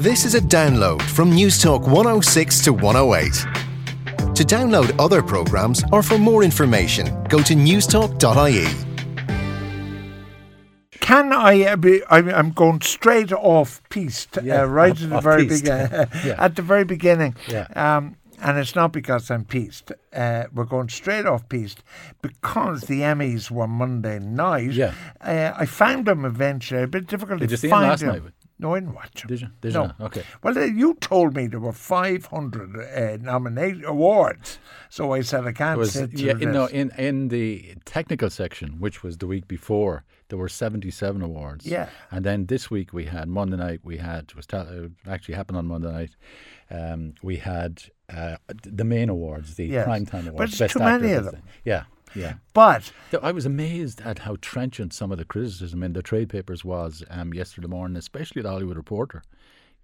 This is a download from Newstalk 106 to 108. To download other programmes or for more information, go to newstalk.ie. Can I uh, be? I'm, I'm going straight off piste, Yeah, uh, right off- at the very piste. beginning. Yeah. At the very beginning. Yeah. Um, and it's not because I'm piste. Uh, we're going straight off piste because the Emmys were Monday night. Yeah. Uh, I found them eventually. A bit difficult Did to you see them last them. night? No, I didn't watch them. Did you? Did no. you? Okay. Well, uh, you told me there were 500 uh, nomination awards, so I said I can't was sit yeah, in, no, in in the technical section, which was the week before, there were seventy-seven awards. Yeah. and then this week we had Monday night. We had was uh, actually happened on Monday night. Um, we had uh, the main awards, the Yes. primetime awards. But it's too many of Best them. Yeah, yeah. but I was amazed at how trenchant some of the criticism in the trade papers was um, yesterday morning, especially the Hollywood Reporter.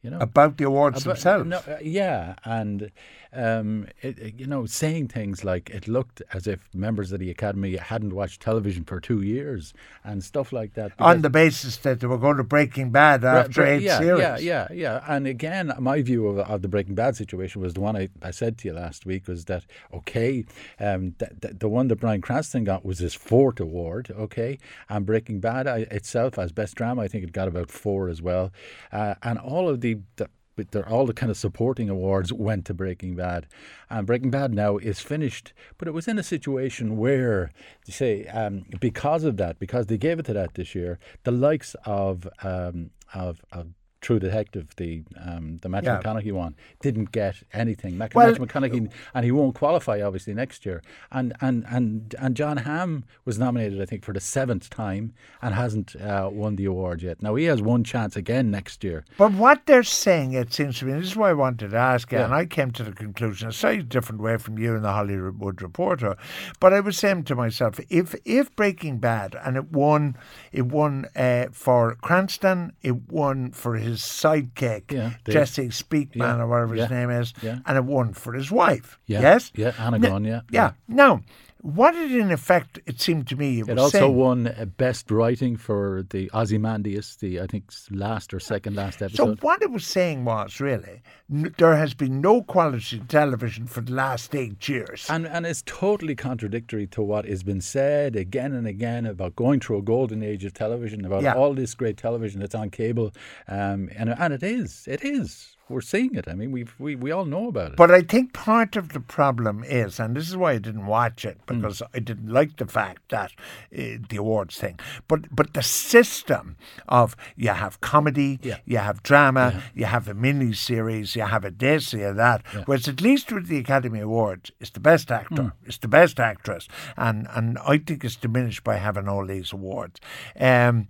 You know, about the awards About- themselves. No, uh, yeah, and um, it, it- you know, saying things like it looked as if members of the academy hadn't watched television for two years and stuff like that. on the basis that they were going to Breaking Bad after eight yeah, series. Yeah, yeah, yeah. And again, my view of, of the Breaking Bad situation was the one I, I said to you last week was that, okay, um, th- th- the one that Bryan Cranston got was his fourth award, okay? And Breaking Bad I, itself, as best drama, I think it got about four as well. Uh, and all of the, the but they're all the kind of supporting awards went to Breaking Bad, and Breaking Bad now is finished. But it was in a situation where, you say, um, because of that, because they gave it to that this year, the likes of um, of, of True Detective, the um, the Matthew Yeah. McConaughey one, didn't get anything. Mac- Well- McConaughey, and he won't qualify obviously next year. And and and and Jon Hamm was nominated, I think, for the seventh time, and hasn't uh, won the award yet. Now he has one chance again next year. But what they're saying, it seems to me, this is why I wanted to ask Yeah. and I came to the conclusion, a slightly different way from you and the Hollywood Reporter, but I was saying to myself, if if Breaking Bad, and it won, it won uh, for Cranston, it won for his sidekick, Yeah, Jesse Speakman, Yeah, or whatever his yeah, name is, yeah. and it won for his wife. Yeah, Yes? yeah, Anna N- yeah, Yeah. Now, what it in effect, it seemed to me, it, It was also saying, won uh, best writing for the Ozymandias, the I think last or second last episode. So what it was saying was really n- there has been no quality television for the last eight years. And and it's totally contradictory to what has been said again and again about going through a golden age of television, about Yeah. all this great television that's on cable, um, and and it is, it is. We're seeing it. I mean, we we we all know about it. But I think part of the problem is, and this is why I didn't watch it Hmm. because I didn't like the fact that uh, the awards thing. But but the system of you have comedy, Yeah. you have drama, you have a mini series, you have a this, you have that. Whereas at least with the Academy Awards, it's the best actor, Hmm. it's the best actress, and and I think it's diminished by having all these awards. Um,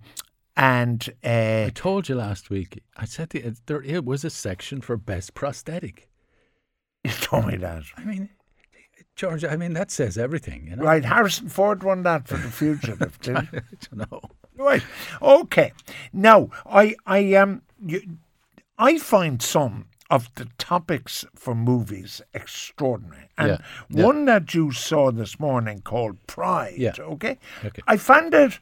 and uh, I told you last week. I said to you, it- there it was a section for best prosthetic. you told me that. I mean, George. I mean, that says everything. You know. Right, Harrison Ford won that for the fugitive, didn't he? you know. Right. Okay. Now, I I um you, I find some of the topics for movies extraordinary. And Yeah, yeah. one that you saw this morning called Pride, Yeah. okay? Okay. I found it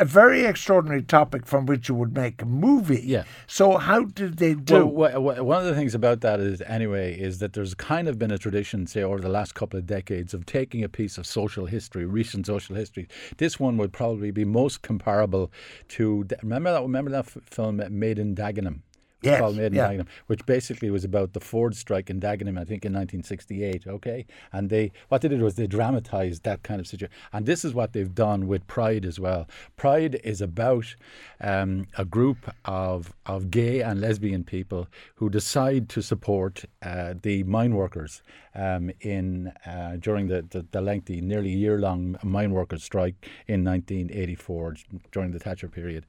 a very extraordinary topic from which you would make a movie. Yeah. So how did they do? Well, one of the things about that is, anyway, is that there's kind of been a tradition, say, over the last couple of decades, of taking a piece of social history, recent social history. This one would probably be most comparable to. Remember that? Remember that f- film Made in Dagenham? Yes, called yeah. Dagenham, which basically was about the Ford strike in Dagenham, I think, in 1968. Okay, and they what they did was they dramatized that kind of situation, and this is what they've done with Pride as well. Pride is about um, a group of of gay and lesbian people who decide to support uh, the mine workers um, in uh, during the, the, the lengthy, nearly year long mine workers strike in 1984 during the Thatcher period,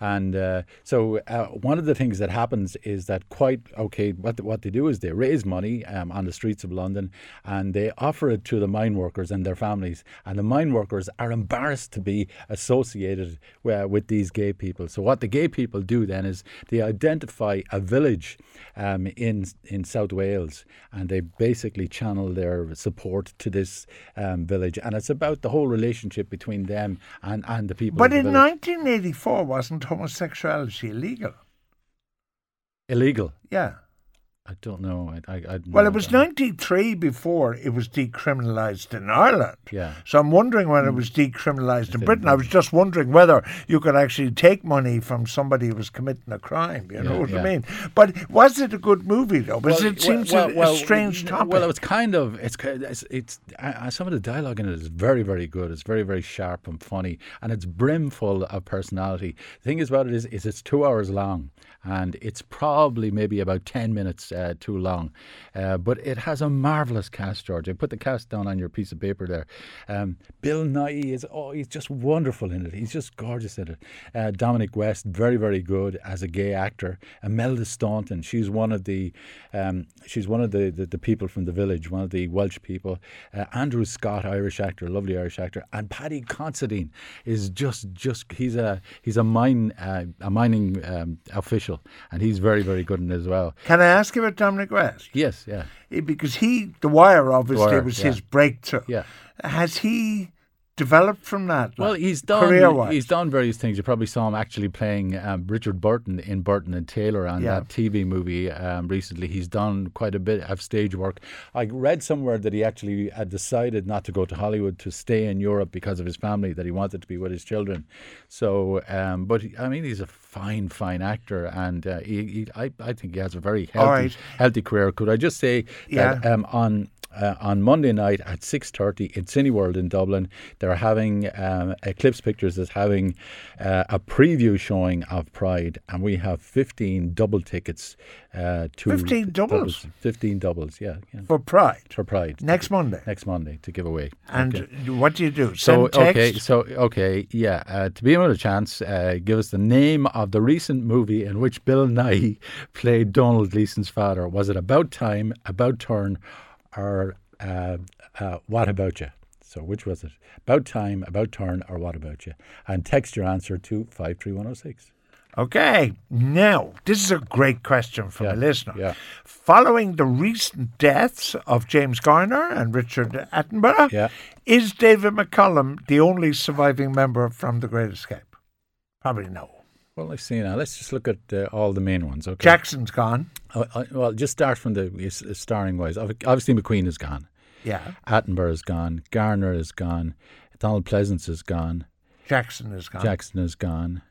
and uh, so uh, one of the things that happens is that quite okay, what what they do is they raise money um, on the streets of London and they offer it to the mine workers and their families, and the mine workers are embarrassed to be associated uh, with these gay people. So what the gay people do then is they identify a village um, in in South Wales, and they basically channel their support to this um, village, and it's about the whole relationship between them and and the people. but of the in 1984, wasn't homosexuality illegal? Illegal. Yeah. I don't know. I, I, I Well, no, it was I 93 before it was decriminalised in Ireland. Yeah. So I'm wondering when it was decriminalised in Britain. I was just wondering whether you could actually take money from somebody who was committing a crime. You know what yeah. I mean? But was it a good movie though? Because Well, it seems well, a, well, a strange topic. Well, it was kind of it's it's, it's uh, some of the dialogue in it is very very good. It's very very sharp and funny, and it's brimful of personality. The thing is about it is, is it's two hours long, and it's probably maybe about ten minutes uh, too long, uh, but it has a marvelous cast. George, I put the cast down on your piece of paper there. Um, Bill Nighy is oh he's just wonderful in it. He's just gorgeous in it. Uh, Dominic West, very very good as a gay actor. Imelda Staunton, she's one of the um, she's one of the, the, the people from the village, one of the Welsh people. Uh, Andrew Scott, Irish actor, lovely Irish actor, and Paddy Considine is just just he's a he's a mine uh, a mining um, official, and he's very very good in it as well. Can I ask you about Dominic West? Yes, yeah, Because he, The Wire, obviously Wire, was yeah. his breakthrough. yeah. Has he developed from that? Well, like, he's done. career-wise? He's done various things. You probably saw him actually playing um, Richard Burton in Burton and Taylor on Yeah. that TV movie um, recently. He's done quite a bit of stage work. I read somewhere that he actually had decided not to go to Hollywood to stay in Europe because of his family. That he wanted to be with his children. So, um, but he- I mean, he's a fine, fine actor, and uh, he, he, I, I think he has a very healthy, right. healthy career. Could I just say that Yeah. um, on uh, on Monday night at six thirty in Cineworld in Dublin, they're having um, Eclipse Pictures is having uh, a preview showing of Pride, and we have fifteen double tickets. Uh, to 15 doubles? Fifteen doubles, yeah, yeah, for Pride for Pride next Monday. next Monday to give away. And Okay. what do you do? So Send text? okay, so okay, yeah. Uh, to be another chance, uh, give us the name of the recent movie in which Bill Nighy played Domhnall Gleeson's father. Was it About Time, About Turn, or uh, uh, What About You? So which was it? About Time, About Turn, or What About You? And text your answer to five three one zero six. Okay, now this is a great question from Yeah, a listener. yeah. Following the recent deaths of James Garner and Richard Attenborough, Yeah. is David McCallum the only surviving member from The Great Escape? Probably no. Well, let's see now. Let's just look at uh, all the main ones. Okay. Jackson's gone. Uh, uh, well, just start from the starring wise. Ob- Obviously, McQueen is gone. Yeah, Attenborough is gone. Garner is gone. Donald Pleasence is gone. Jackson is gone. Jackson is gone.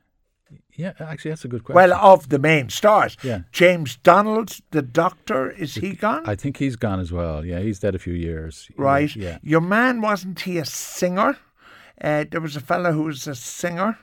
Yeah, actually, that's a good question. well, of the main stars. Yeah. James Donald, the doctor, is he gone? I think he's gone as well. Yeah, he's dead a few years. right. Yeah. Your man, wasn't he a singer? Uh, there was a fellow who was a singer.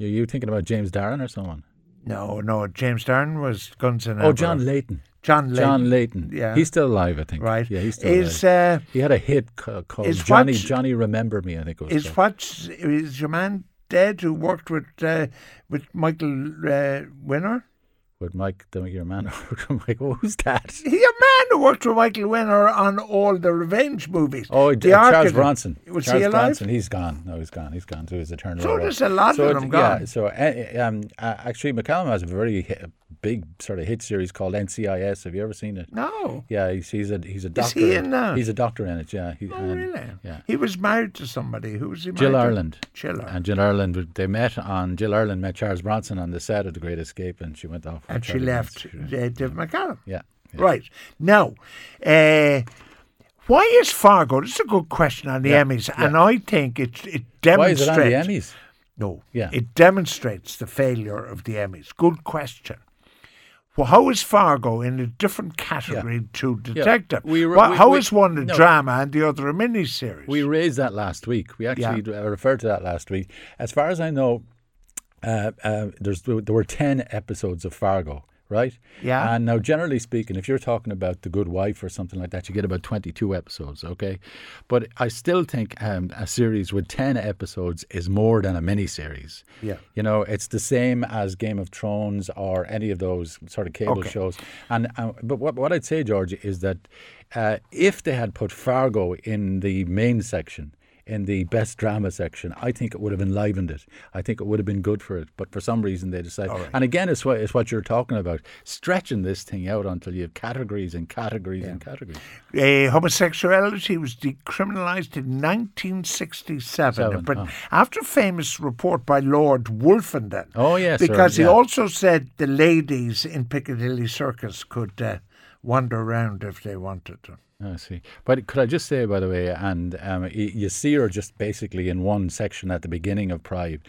Are you thinking about James Darren or someone? No, no, James Darren was Guns N' Roses. Oh, John Leyton. John Leyton. John Leyton. Yeah. He's still alive, I think. Right. Yeah, he's still is alive. uh, he had a hit called Johnny Johnny Remember Me, I think it was is called. what is your man dead who worked with uh, with Michael uh, Winner? With Mike, the, your man. who worked for Mike, who's that? A man who worked with Michael Winner on all the revenge movies. Oh, the uh, Charles Bronson. Was Charles he alive? Bronson, he's gone. No, he's gone. He's gone to his eternal. So there's a lot so of them Yeah. gone. So uh, um, uh, actually, McCallum has a very hi- big sort of hit series called NCIS. Have you ever seen it? No. Yeah, he's, he's a he's a Is doctor. he in that? He's a doctor in it. Yeah. He, Oh, and- really? Yeah. He was married to somebody. Who was he married Jill to? Ireland. Jill Ireland. And Jill Ireland, they met on Jill Ireland met Charles Bronson on the set of The Great Escape, and she went off. And she left uh, David McCallum. Yeah. yeah. Right. Now, uh, why is Fargo? This is a good question on the Yeah, Emmys, yeah. and I think it, it demonstrates. Why is it on the Emmys? No. Yeah. It demonstrates the failure of the Emmys. Good question. Well, how is Fargo in a different category to Detective? We were- Wha- we- how we- is one a no. drama and the other a miniseries? We raised that last week. We actually uh, referred to that last week. As far as I know, uh, uh, there's there were ten episodes of Fargo, right? Yeah. And now, generally speaking, if you're talking about The Good Wife or something like that, you get about 22 episodes, okay? But I still think um, a series with 10 episodes is more than a miniseries. Yeah. You know, it's the same as Game of Thrones or any of those sort of cable Okay. shows. And uh, but what, what I'd say, George, is that uh, if they had put Fargo in the main section, in the best drama section, I think it would have enlivened it. I think it would have been good for it. But for some reason, they decided. Right. And again, it's what, it's what you're talking about stretching this thing out until you have categories and categories and categories. Uh, homosexuality was decriminalised in 1967, Seven, but oh. after a famous report by Lord Wolfenden. Oh, yes, sir, because he yeah. also said the ladies in Piccadilly Circus could uh, wander around if they wanted to. I see. But could I just say, by the way, and um, you see her just basically in one section at the beginning of Pride.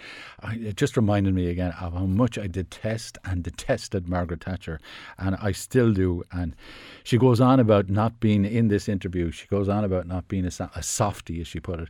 It just reminded me again of how much I detest and detested Margaret Thatcher, and I still do. And she goes on about not being in this interview. She goes on about not being a, a softie, as she put it.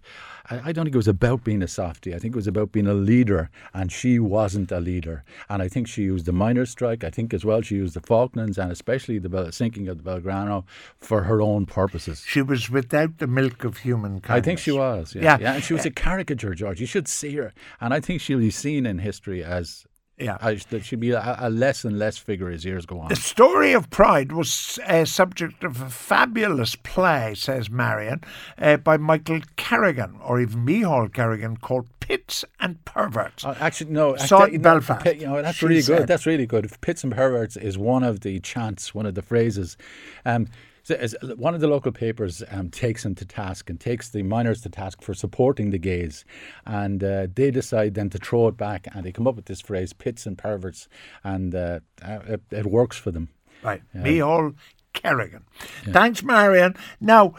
I, I don't think it was about being a softie. I think it was about being a leader, and she wasn't a leader. And I think she used the miners' strike. I think as well she used the Falklands and especially the sinking of the Belgrano for her own purposes. She was without the milk of human kindness. I think she was. Yeah. Yeah. yeah. And she was a caricature, George. You should see her. And I think she'll be seen in history as. Yeah. as that she'll be a, a less and less figure as years go on. The story of Pride was a subject of a fabulous play, says Marion, uh, by Michael Carrigan, or even Mihal Carrigan, called Pits and Perverts. Uh, actually, no. Saw it in Belfast, Pi- You know, that's really good. That's really good. Pits and perverts is one of the chants, one of the phrases. Um, one of the local papers um, takes him to task and takes the miners to task for supporting the gays, and uh, they decide then to throw it back, and they come up with this phrase "pits and perverts," and uh, uh, it, it works for them. Right, me all, Kerrigan. Thanks, Marion. Now,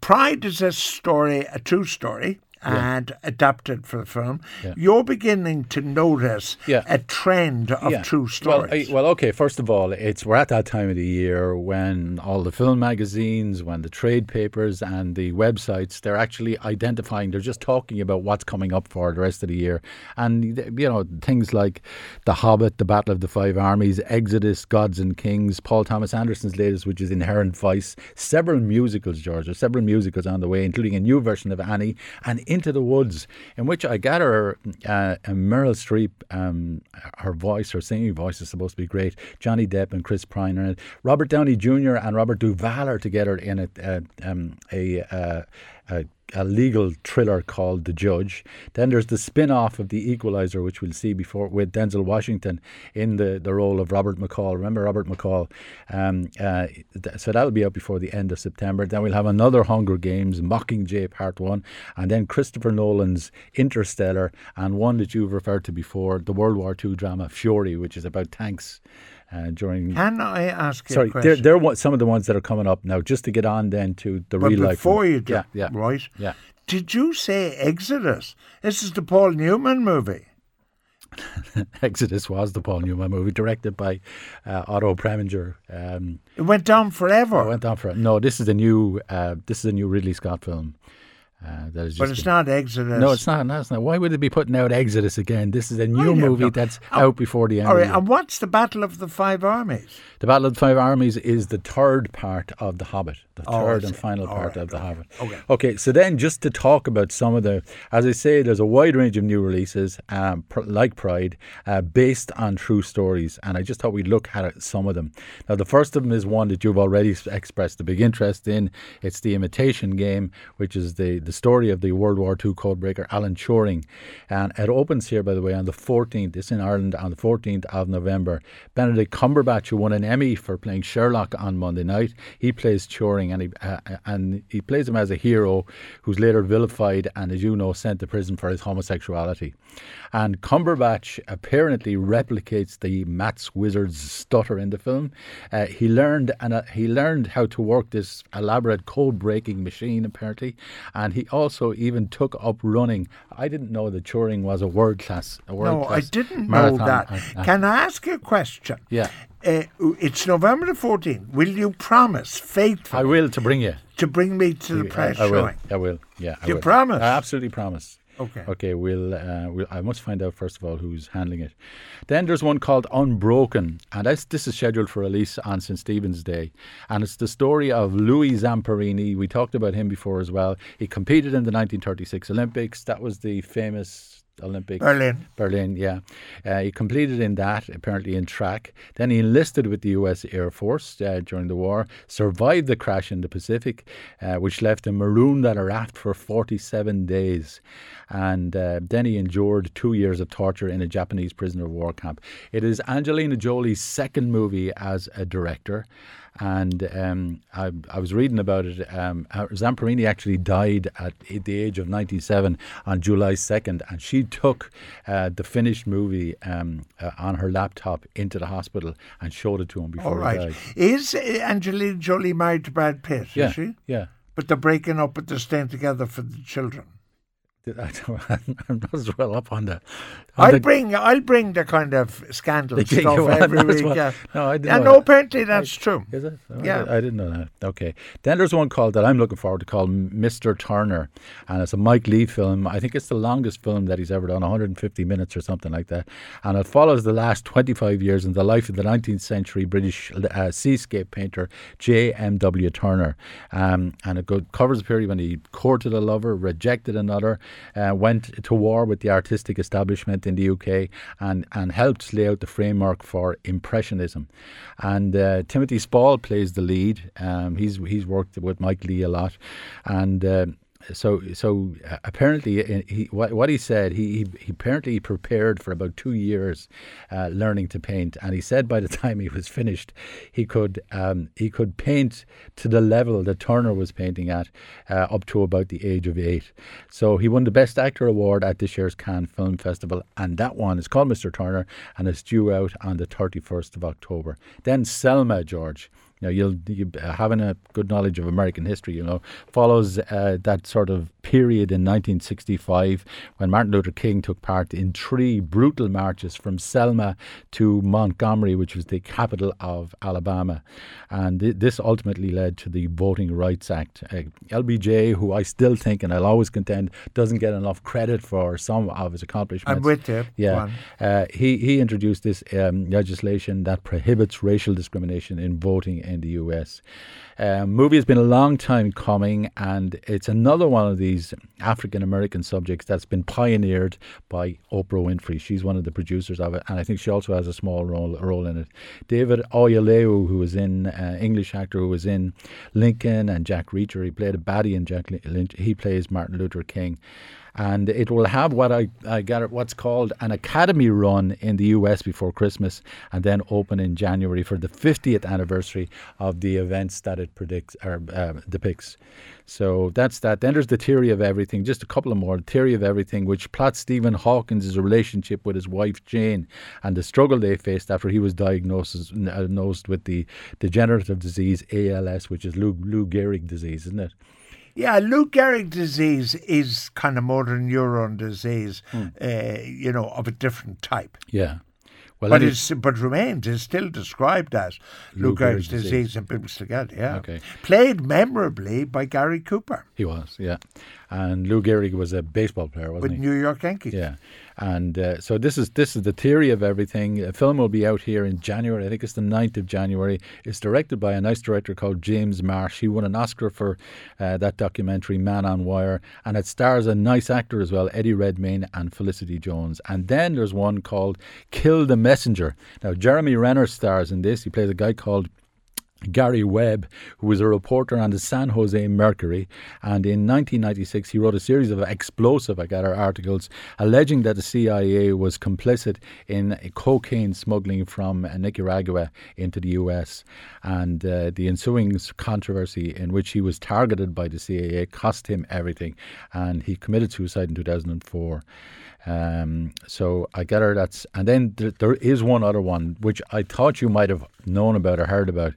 Pride is a story, a true story, and adapted for the film. Yeah. You're beginning to notice Yeah. a trend of Yeah. true Well, stories. I- Well, okay. First of all, it's we're at that time of the year when all the film magazines, when the trade papers and the websites, they're actually identifying. They're just talking about what's coming up for the rest of the year, and you know things like The Hobbit, The Battle of the Five Armies, Exodus, Gods and Kings, Paul Thomas Anderson's latest, which is Inherent Vice, several musicals, George. Several musicals on the way, including a new version of Annie and Into the Woods, in which I gather uh, Meryl Streep, um, her voice, her singing voice is supposed to be great. Johnny Depp and Chris Pine it. Robert Downey Jr. and Robert Duvall are together in. Uh, um, a, uh, a a legal thriller called The Judge. Then there's the spin-off of The Equalizer, which we'll see before with Denzel Washington in the, the role of Robert McCall. Remember Robert McCall? Um, uh, th- so that'll be out before the end of September. Then we'll have another Hunger Games, Mockingjay Part 1, and then Christopher Nolan's Interstellar, and one that you've referred to before, the World War II drama Fury, which is about tanks uh, during... Can I ask you Sorry, they're, they're some of the ones that are coming up now, just to get on then to the but real life. before one. you do, yeah, yeah, right? yeah. Did you say Exodus? This is the Paul Newman movie. Exodus was the Paul Newman movie, directed by uh, Otto Preminger. Um, It went on forever. I went on for no. This is a new. Uh, this is a new Ridley Scott film. Uh, that is but just it's not Exodus. No, it's not. No, it's not. Why would they be putting out Exodus again? This is a new movie know. that's Oh, out before the end. All of the year. and what's the Battle of the Five Armies? The Battle of the Five Armies is the third part of The Hobbit, the Oh, third and final All part right, of The Hobbit. Okay. Okay, so then just to talk about some of the, as I say, there's a wide range of new releases, um, pr- like Pride, uh, based on true stories, and I just thought we'd look at some of them. Now, the first of them is one that you've already expressed a big interest in. It's The Imitation Game, which is the, the story of the World War II codebreaker Alan Turing. And it opens here, by the way, on the 14th. It's in Ireland on the 14th of November. Benedict Cumberbatch, who won an Emmy for playing Sherlock on Monday night, he plays Turing, and he uh, and he plays him as a hero who's later vilified and, as you know, sent to prison for his homosexuality. And Cumberbatch apparently replicates the Matt's wizard's stutter in the film. Uh, he learned and uh, he learned how to work this elaborate code breaking machine apparently, and he also even took up running. I didn't know that Turing was a world class. A world No, I didn't marathon know that. ath- athlete. Can I ask you a question? Yeah. Uh, it's November the 14th. Will you promise faithfully I will to bring you. to bring me to the press I, I will. showing? I will. Yeah. I You will. promise? I absolutely promise. Okay. Okay. We'll, uh, we'll. I must find out first of all who's handling it. Then there's one called Unbroken, and this, this is scheduled for release on St Stephen's Day, and it's the story of Louis Zamperini. We talked about him before as well. He competed in the 1936 Olympics. That was the famous Olympics. Berlin. Berlin, yeah. Uh, he completed in that, apparently in track. Then he enlisted with the U.S. Air Force uh, during the war, survived the crash in the Pacific, uh, which left him marooned at a raft for 47 days. And uh, then he endured two years of torture in a Japanese prisoner of war camp. It is Angelina Jolie's second movie as a director and um, I, I, was reading about it. Um, Zamperini actually died at the age of 97 on July 2nd, and she took uh, the finished movie um, uh, on her laptop into the hospital and showed it to him before All right. he died. Is Angelina Jolie married to Brad Pitt? Yeah, is she? yeah. But they're breaking up, but they're staying together for the children. I'm not as well up on that. I'll bring I'll bring the kind of scandal stuff every week. Well. Yeah. No, I didn't. And no, that. apparently that's I, true. Is it? Oh, yeah, I, I, didn't know that. Okay. Then there's one called that I'm looking forward to called Mr. Turner, and it's a Mike Leigh film. I think it's the longest film that he's ever done, 150 minutes or something like that, and it follows the last 25 years in the life of the 19th century British uh, seascape painter J. M. W. Turner, um, and it go, covers a period when he courted a lover, rejected another, uh, went to war with the artistic establishment in the UK and, and helped lay out the framework for Impressionism. And uh, Timothy Spall plays the lead. Um, he's he's worked with Mike Leigh a lot, and. So so uh, apparently uh, he what, what he said he, he, apparently prepared for about two years uh, learning to paint. And he said by the time he was finished he could um, he could paint to the level that Turner was painting at uh, up to about the age of eight. So he won the best actor award at this year's Cannes Film Festival. And that one is called Mr Turner and it's due out on the 31st of October. Then Selma George you know, you'll you, uh, having a good knowledge of American history, you know, follows uh, that sort of period in 1965 when Martin Luther King took part in three brutal marches from Selma to Montgomery, which was the capital of Alabama, and th- this ultimately led to the Voting Rights Act. Uh, LBJ, who I still think and I'll always contend doesn't get enough credit for some of his accomplishments. I'm with you. Yeah, uh, he he introduced this um, legislation that prohibits racial discrimination in voting in the US. Um, movie has been a long time coming, and it's another one of these African American subjects that's been pioneered by Oprah Winfrey. She's one of the producers of it, and I think she also has a small role role in it. David Oyelowo, who was in uh, English actor who was in Lincoln and Jack Reacher, he played a baddie in Jack Lynch. He plays Martin Luther King and it will have what I, I got what's called an academy run in the US before Christmas, and then open in January for the 50th anniversary of the events that it predicts or uh, depicts. So that's that. Then there's the theory of everything. Just a couple of more. Theory of everything, which plots Stephen Hawkins' relationship with his wife Jane and the struggle they faced after he was diagnosed, diagnosed with the degenerative disease ALS, which is Lou, Lou Gehrig disease, isn't it? Yeah, Lou Gehrig disease is kind of motor neuron disease, Hmm. uh, you know, of a different type. Yeah. Well, but it's but remains is still described as Lou, Gehrig's disease. disease and people still get it, yeah. Okay. Played memorably by Gary Cooper he was, yeah. And Lou Gehrig was a baseball player, wasn't with he? With New York Yankees. Yeah, and uh, so this is this is the theory of everything. A film will be out here in January. I think it's the 9th of January. It's directed by a nice director called James Marsh. He won an Oscar for uh, that documentary Man on Wire, and it stars a nice actor as well, Eddie Redmayne and Felicity Jones. And then there's one called Kill the Messenger. Now Jeremy Renner stars in this. He plays a guy called Gary Webb, who was a reporter on the San Jose Mercury, and in 1996 he wrote a series of explosive, articles alleging that the CIA was complicit in cocaine smuggling from Nicaragua into the US, and uh, the ensuing controversy in which he was targeted by the CIA cost him everything, and he committed suicide in 2004. Um, so I gather that's, and then th- there is one other one which I thought you might have known about or heard about.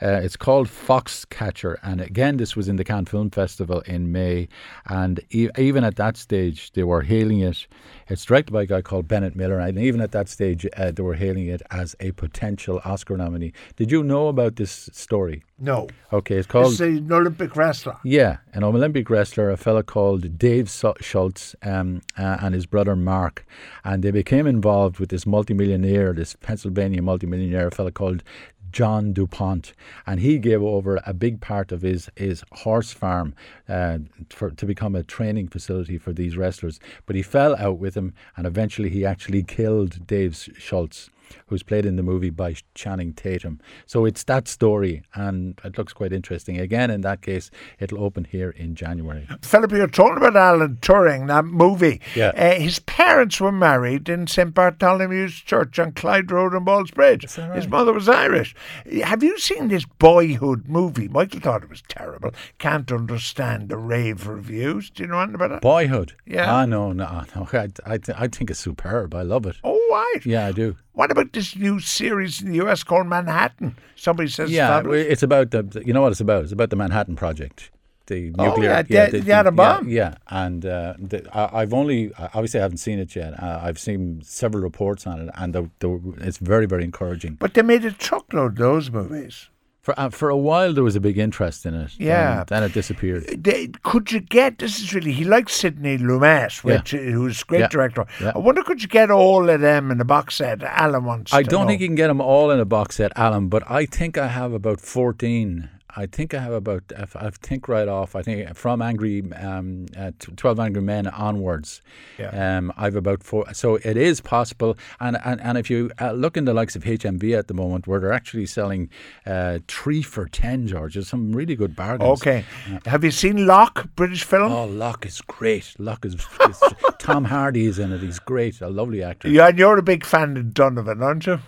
Uh, it's called Foxcatcher, and again, this was in the Cannes Film Festival in May, and e- even at that stage, they were hailing it. It's directed by a guy called Bennett Miller, and even at that stage, uh, they were hailing it as a potential Oscar nominee. Did you know about this story? No. Okay, it's called. It's an Olympic wrestler. Yeah, an Olympic wrestler, a fellow called Dave Schultz um, uh, and his brother Mark. And they became involved with this multimillionaire, this Pennsylvania multimillionaire, fellow called John DuPont, and he gave over a big part of his his horse farm uh, for to become a training facility for these wrestlers. But he fell out with him, and eventually he actually killed Dave Schultz who's played in the movie by Channing Tatum. So it's that story, and it looks quite interesting. Again, in that case, it'll open here in January. Philip, you're talking about Alan Turing, that movie. Yeah. Uh, his parents were married in St. Bartholomew's Church on Clyde Road in Ballsbridge. right? His mother was Irish. Have you seen this boyhood movie? Michael thought it was terrible. Can't understand the rave reviews. Do you know anything about it? Boyhood. Yeah. Ah, no, no, no. I, I, I think it's superb. I love it. Oh, Yeah, I do. What about this new series in the US called Manhattan? Somebody says Yeah, fabulous. it's about the. You know what it's about? It's about the Manhattan Project. The Oh, nuclear, yeah, the- the atom bomb. Yeah, yeah. and uh, the, I, I've only obviously I haven't seen it yet. Uh, I've seen several reports on it, and the, the, it's very very encouraging. But they made a truckload of those movies. For uh, for a while there was a big interest in it. Yeah. then, it disappeared. They, could you get this is really he likes Sidney Lumet, which who's great Yeah. director. Yeah. I wonder could you get all of them in a box set? Alan wants. I don't know. think you can get them all in a box set, Alan, but I think I have about 14. I think I have about, I think right off, I think from Angry, um, uh, 12 Angry Men onwards, Yeah. um, I've about four. So it is possible. And, and, and if you uh, look in the likes of HMV at the moment, where they're actually selling uh, three for 10, George, there's some really good bargains. Okay, have you seen Locke, British film? Oh, Locke is great. Locke is, is Tom Hardy is in it. He's great. A lovely actor. Yeah, and you're a big fan of Donovan, aren't you?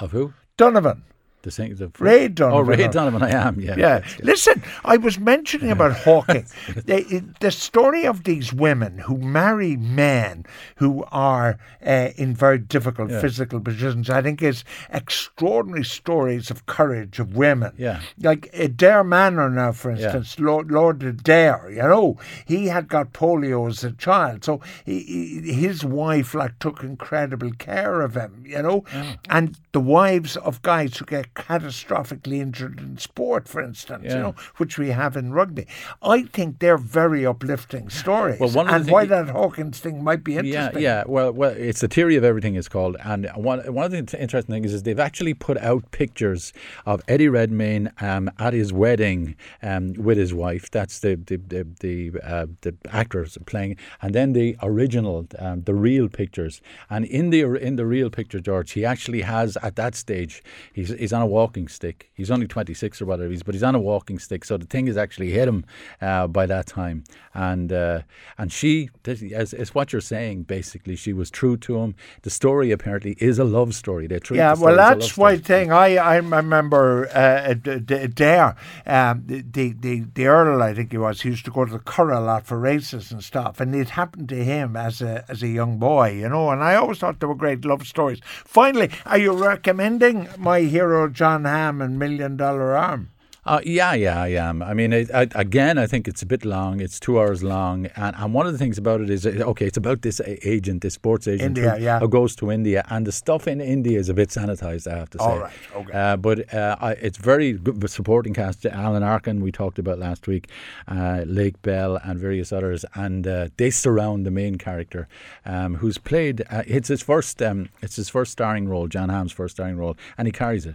Of who? Donovan. The sing, the Ray Donovan. Oh, Ray Donovan. I am. Yeah. Yeah. Listen, I was mentioning about Hawking. the, the story of these women who marry men who are uh, in very difficult physical positions, I think, is extraordinary stories of courage of women. Yeah. Like Adare Manor now, for Yeah. instance, Lord, Lord Adare, you know, he had got polio as a child. So he, he, his wife, like, took incredible care of him, you know. And the wives of guys who get catastrophically injured in sport, for instance, you know, which we have in rugby. I think they're very uplifting stories. Well, one and why that Hawkins thing might be interesting. yeah. Well, well, it's the theory of everything. It's called, and one one of the interesting things is they've actually put out pictures of Eddie Redmayne um, at his wedding um, with his wife. That's the the the the, uh, the actors playing, and then the original, um, the real pictures. And in the in the real picture, George, he actually has at that stage, he's he's on a walking stick. He's only twenty six or whatever he's, but he's on a walking stick. So the thing has actually hit him uh, by that time, and uh, and she, as, as what you're saying, basically, she was true to him. The story apparently is a love story. They treat Yeah, well, story as a love that's why thing. I I remember uh, there, um, the, the the Earl, I think he was. He used to go to the Curragh a lot for races and stuff, and it happened to him as a as a young boy, you know. And I always thought they were great love stories. Finally, are you recommending my hero Jon Hamm and Million Dollar Arm? Uh, yeah, yeah, I am. I mean, it, I, again, I think it's a bit long. It's two hours long, and, and one of the things about it is, uh, okay, it's about this agent, this sports agent India, who, yeah. who goes to India, and the stuff in India is a bit sanitized. I have to say. All right, okay. Uh, but uh, I, it's very good. The supporting cast: Alan Arkin, we talked about last week, uh, Lake Bell, and various others, and uh, they surround the main character, um, who's played. Uh, it's his first. Um, it's his first starring role, Jon Hamm's first starring role, and he carries it.